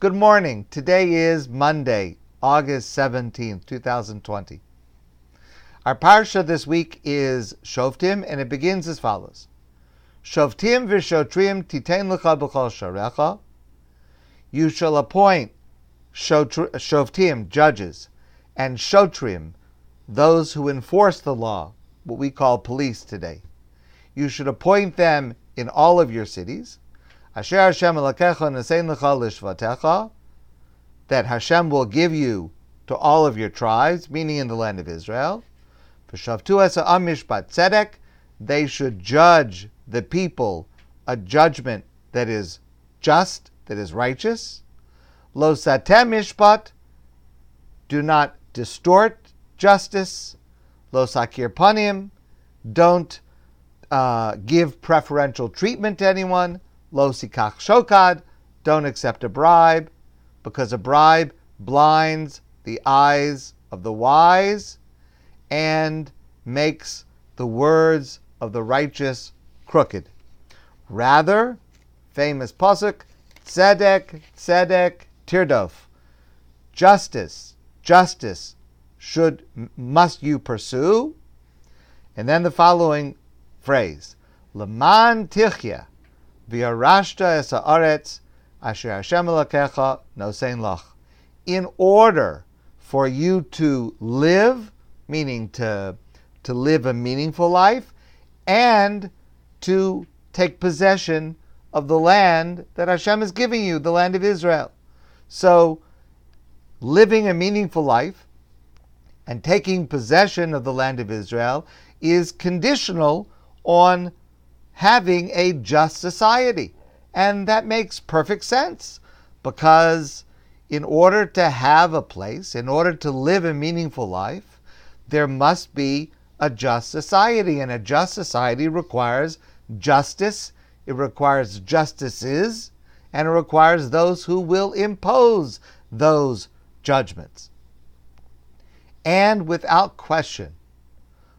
Good morning. Today is Monday, August 17th, 2020. Our parsha this week is Shoftim, and it begins as follows. Shoftim v'shotrim titein lecha b'chol sharecha. You shall appoint shoftim, judges, and shotrim, those who enforce the law, what we call police today. You should appoint them in all of your cities. Asher Hashem nesein lecha lishvatecha, that Hashem will give you to all of your tribes, meaning in the land of Israel. V'shavtu esa amishpat tzedek, they should judge the people a judgment that is just, that is righteous. Lo satem mishpat, do not distort justice. Lo sakir panim, don't uh, give preferential treatment to anyone. Lo sikach shokad, don't accept a bribe, because a bribe blinds the eyes of the wise and makes the words of the righteous crooked. Rather, famous pasuk, tzedek, tzedek, tirdof, justice, justice should must you pursue. And then the following phrase, leman tichya, V'yarashta es haaretz asher Hashem elakecha nosein lach. In order for you to live, meaning to, to live a meaningful life, and to take possession of the land that Hashem is giving you, the land of Israel. So, living a meaningful life and taking possession of the land of Israel is conditional on having a just society. And that makes perfect sense because in order to have a place, in order to live a meaningful life, there must be a just society. And a just society requires justice, it requires justices, and it requires those who will impose those judgments. And without question,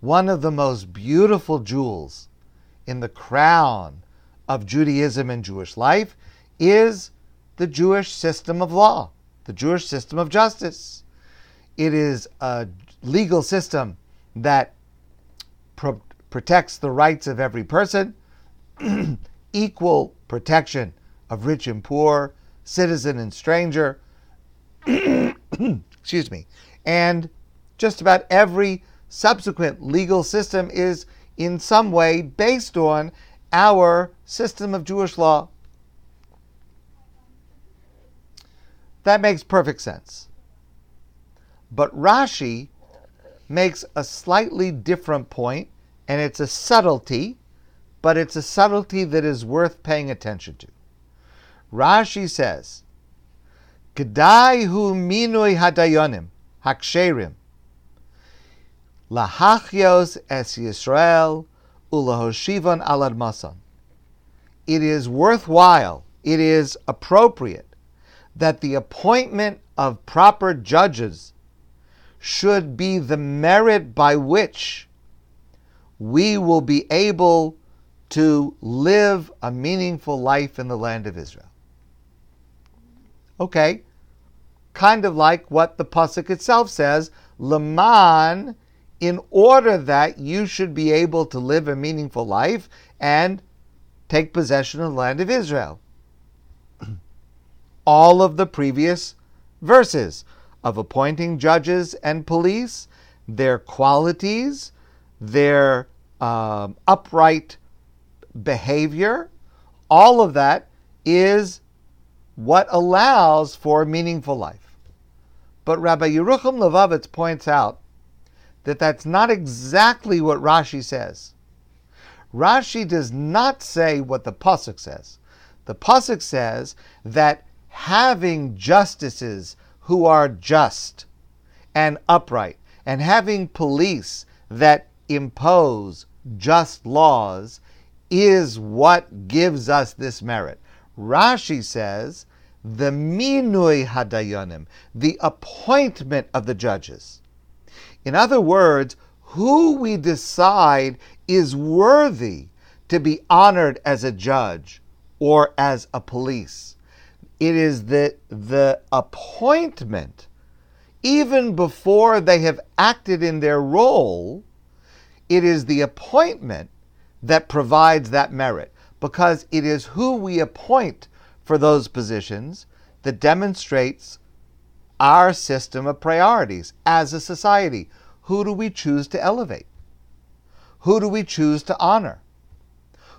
one of the most beautiful jewels in the crown of Judaism and Jewish life is the Jewish system of law, the Jewish system of justice. It is a legal system that pro- protects the rights of every person, equal protection of rich and poor, citizen and stranger, excuse me, and just about every subsequent legal system is in some way based on our system of Jewish law. That makes perfect sense. But Rashi makes a slightly different point, and it's a subtlety, but it's a subtlety that is worth paying attention to. Rashi says, Kedai hu minui hadayonim, haksherim, Lahachios es Yisrael ulahoshivan alad masan. It is worthwhile, it is appropriate that the appointment of proper judges should be the merit by which we will be able to live a meaningful life in the land of Israel. Okay, kind of like what the pasuk itself says, Laman in order that you should be able to live a meaningful life and take possession of the land of Israel. All of the previous verses of appointing judges and police, their qualities, their um, upright behavior, all of that is what allows for a meaningful life. But Rabbi Yerucham Levovitz points out that that's not exactly what Rashi says. Rashi does not say what the pasuk says. The pasuk says that having justices who are just and upright, and having police that impose just laws, is what gives us this merit. Rashi says the minui hadayonim, the appointment of the judges in other words, who we decide is worthy to be honored as a judge or as a police. It is the, the appointment, even before they have acted in their role, it is the appointment that provides that merit because it is who we appoint for those positions that demonstrates our system of priorities as a society. Who do we choose to elevate? Who do we choose to honor?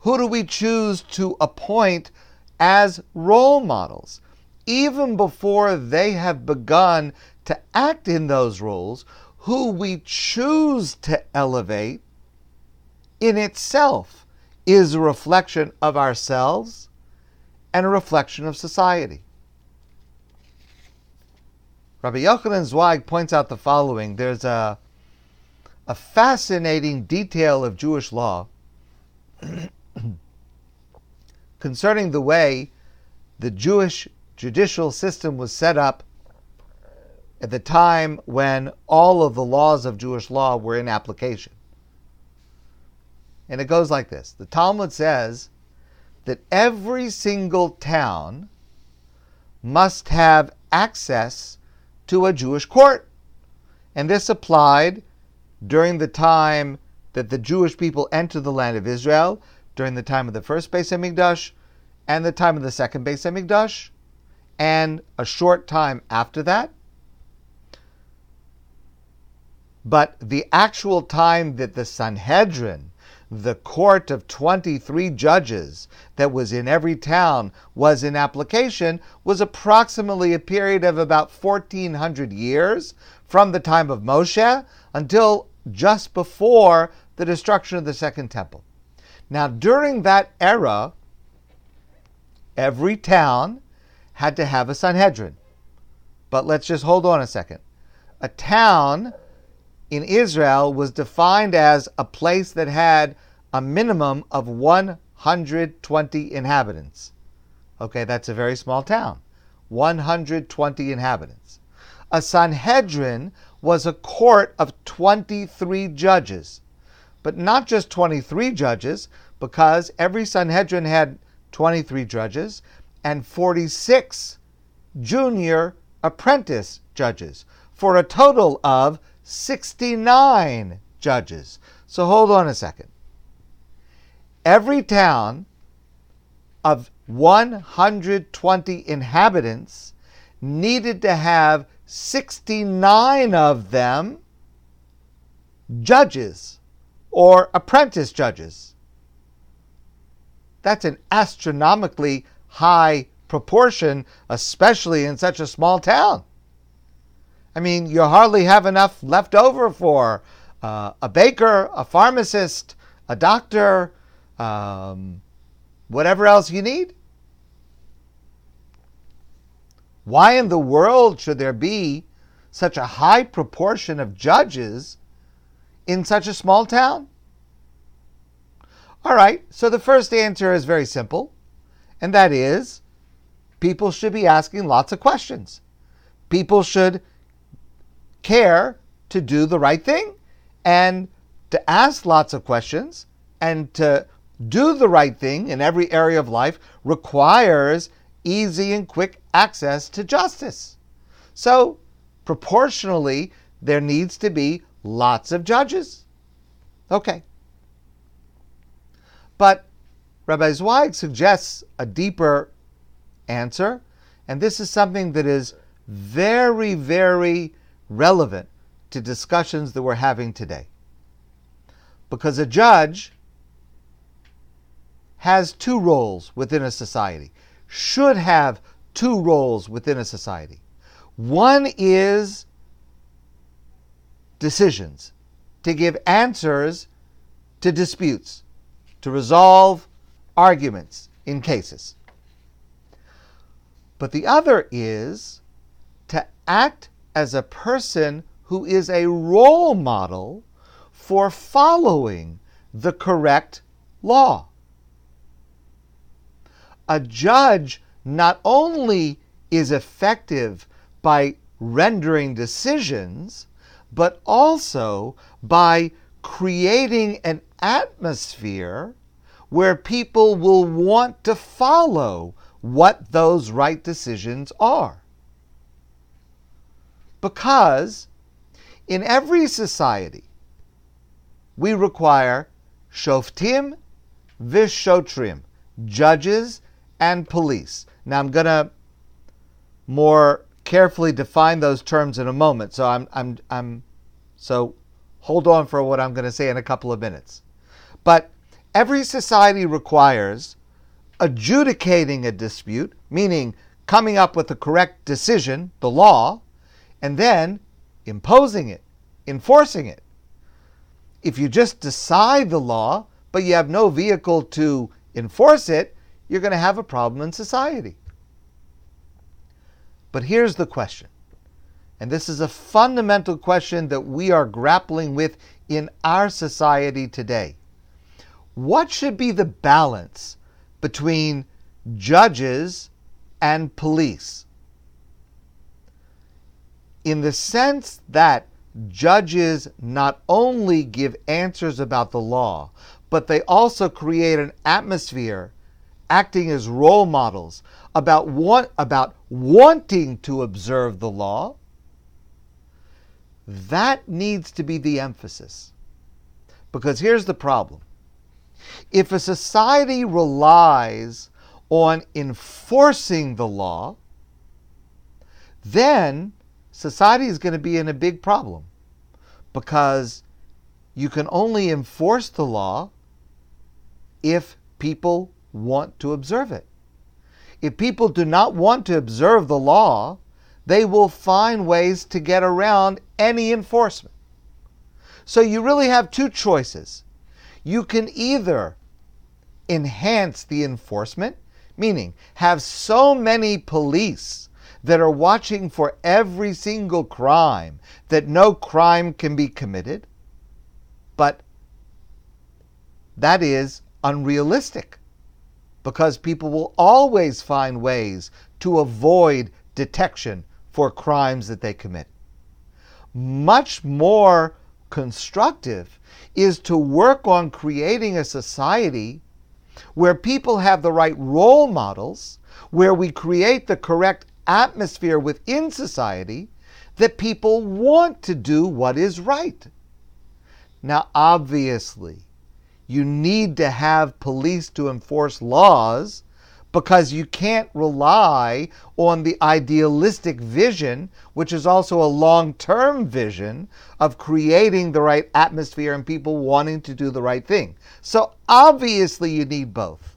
Who do we choose to appoint as role models? Even before they have begun to act in those roles, who we choose to elevate in itself is a reflection of ourselves and a reflection of society. Rabbi Yochanan Zweig points out the following. There's a, a fascinating detail of Jewish law concerning the way the Jewish judicial system was set up at the time when all of the laws of Jewish law were in application. And it goes like this The Talmud says that every single town must have access to a Jewish court. And this applied during the time that the Jewish people entered the land of Israel, during the time of the first Beis Hamikdash, and the time of the second Beis Hamikdash, and a short time after that. But the actual time that the Sanhedrin the court of 23 judges that was in every town was in application was approximately a period of about 1400 years from the time of Moshe until just before the destruction of the second temple. Now, during that era, every town had to have a Sanhedrin. But let's just hold on a second. A town in Israel was defined as a place that had a minimum of 120 inhabitants. Okay, that's a very small town. 120 inhabitants. A Sanhedrin was a court of 23 judges, but not just 23 judges, because every Sanhedrin had 23 judges and 46 junior apprentice judges for a total of 69 judges. So hold on a second. Every town of 120 inhabitants needed to have 69 of them judges or apprentice judges. That's an astronomically high proportion, especially in such a small town. I mean, you hardly have enough left over for uh, a baker, a pharmacist, a doctor, um, whatever else you need. Why in the world should there be such a high proportion of judges in such a small town? All right, so the first answer is very simple, and that is people should be asking lots of questions. People should care to do the right thing and to ask lots of questions and to do the right thing in every area of life requires easy and quick access to justice. So, proportionally, there needs to be lots of judges. Okay. But Rabbi Zweig suggests a deeper answer, and this is something that is very, very relevant to discussions that we're having today. Because a judge has two roles within a society, should have two roles within a society. One is decisions, to give answers to disputes, to resolve arguments in cases. But the other is to act as a person who is a role model for following the correct law. A judge not only is effective by rendering decisions, but also by creating an atmosphere where people will want to follow what those right decisions are. Because in every society, we require shoftim vishotrim, judges and police. Now I'm going to more carefully define those terms in a moment. So I'm I'm I'm so hold on for what I'm going to say in a couple of minutes. But every society requires adjudicating a dispute, meaning coming up with the correct decision, the law, and then imposing it, enforcing it. If you just decide the law, but you have no vehicle to enforce it, you're going to have a problem in society. But here's the question, and this is a fundamental question that we are grappling with in our society today. What should be the balance between judges and police? In the sense that judges not only give answers about the law, but they also create an atmosphere acting as role models about what about wanting to observe the law. That needs to be the emphasis. Because here's the problem. If a society relies on enforcing the law then society is going to be in a big problem because you can only enforce the law if people want to observe it. If people do not want to observe the law, they will find ways to get around any enforcement. So you really have two choices. You can either enhance the enforcement, meaning have so many police that are watching for every single crime that no crime can be committed, but that is unrealistic because people will always find ways to avoid detection for crimes that they commit. Much more constructive is to work on creating a society where people have the right role models, where we create the correct atmosphere within society that people want to do what is right. Now, obviously, you need to have police to enforce laws because you can't rely on the idealistic vision, which is also a long term vision of creating the right atmosphere and people wanting to do the right thing. So, obviously, you need both.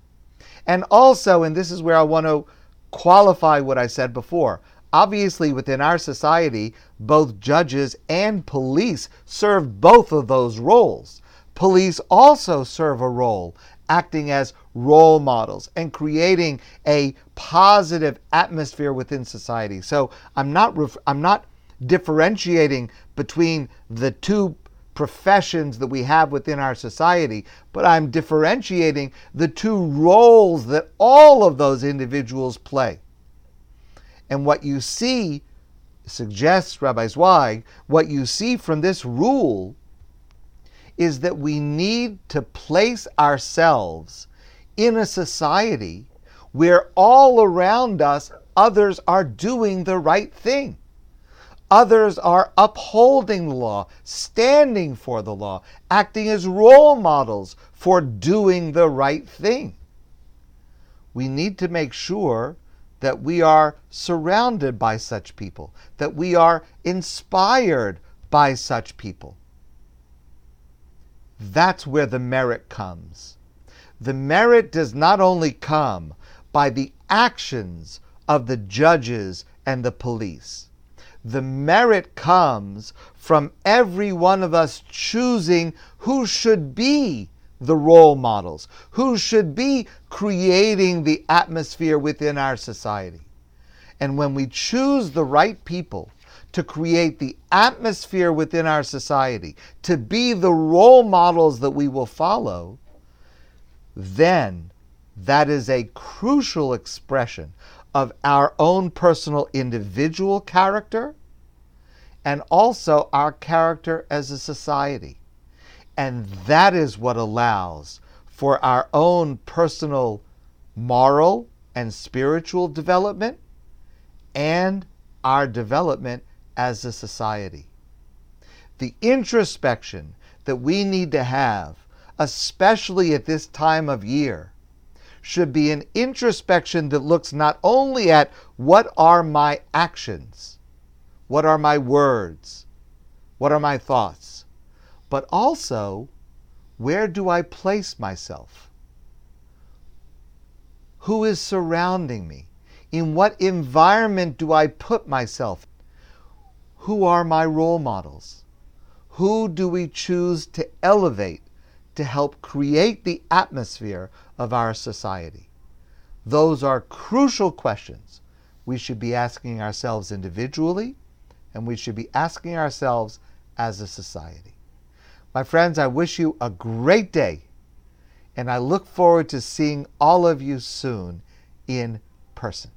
And also, and this is where I want to qualify what I said before. Obviously, within our society, both judges and police serve both of those roles. Police also serve a role, acting as role models and creating a positive atmosphere within society. So I'm not I'm not differentiating between the two professions that we have within our society, but I'm differentiating the two roles that all of those individuals play. And what you see suggests, Rabbi Zweig, what you see from this rule is that we need to place ourselves in a society where all around us others are doing the right thing. Others are upholding the law, standing for the law, acting as role models for doing the right thing. We need to make sure that we are surrounded by such people, that we are inspired by such people. That's where the merit comes. The merit does not only come by the actions of the judges and the police. The merit comes from every one of us choosing who should be the role models, who should be creating the atmosphere within our society. And when we choose the right people, to create the atmosphere within our society, to be the role models that we will follow, then that is a crucial expression of our own personal individual character and also our character as a society. And that is what allows for our own personal moral and spiritual development and our development as a society. The introspection that we need to have, especially at this time of year, should be an introspection that looks not only at what are my actions, what are my words, what are my thoughts, but also where do I place myself? Who is surrounding me? In what environment do I put myself? Who are my role models? Who do we choose to elevate to help create the atmosphere of our society? Those are crucial questions we should be asking ourselves individually and we should be asking ourselves as a society. My friends, I wish you a great day, and I look forward to seeing all of you soon in person.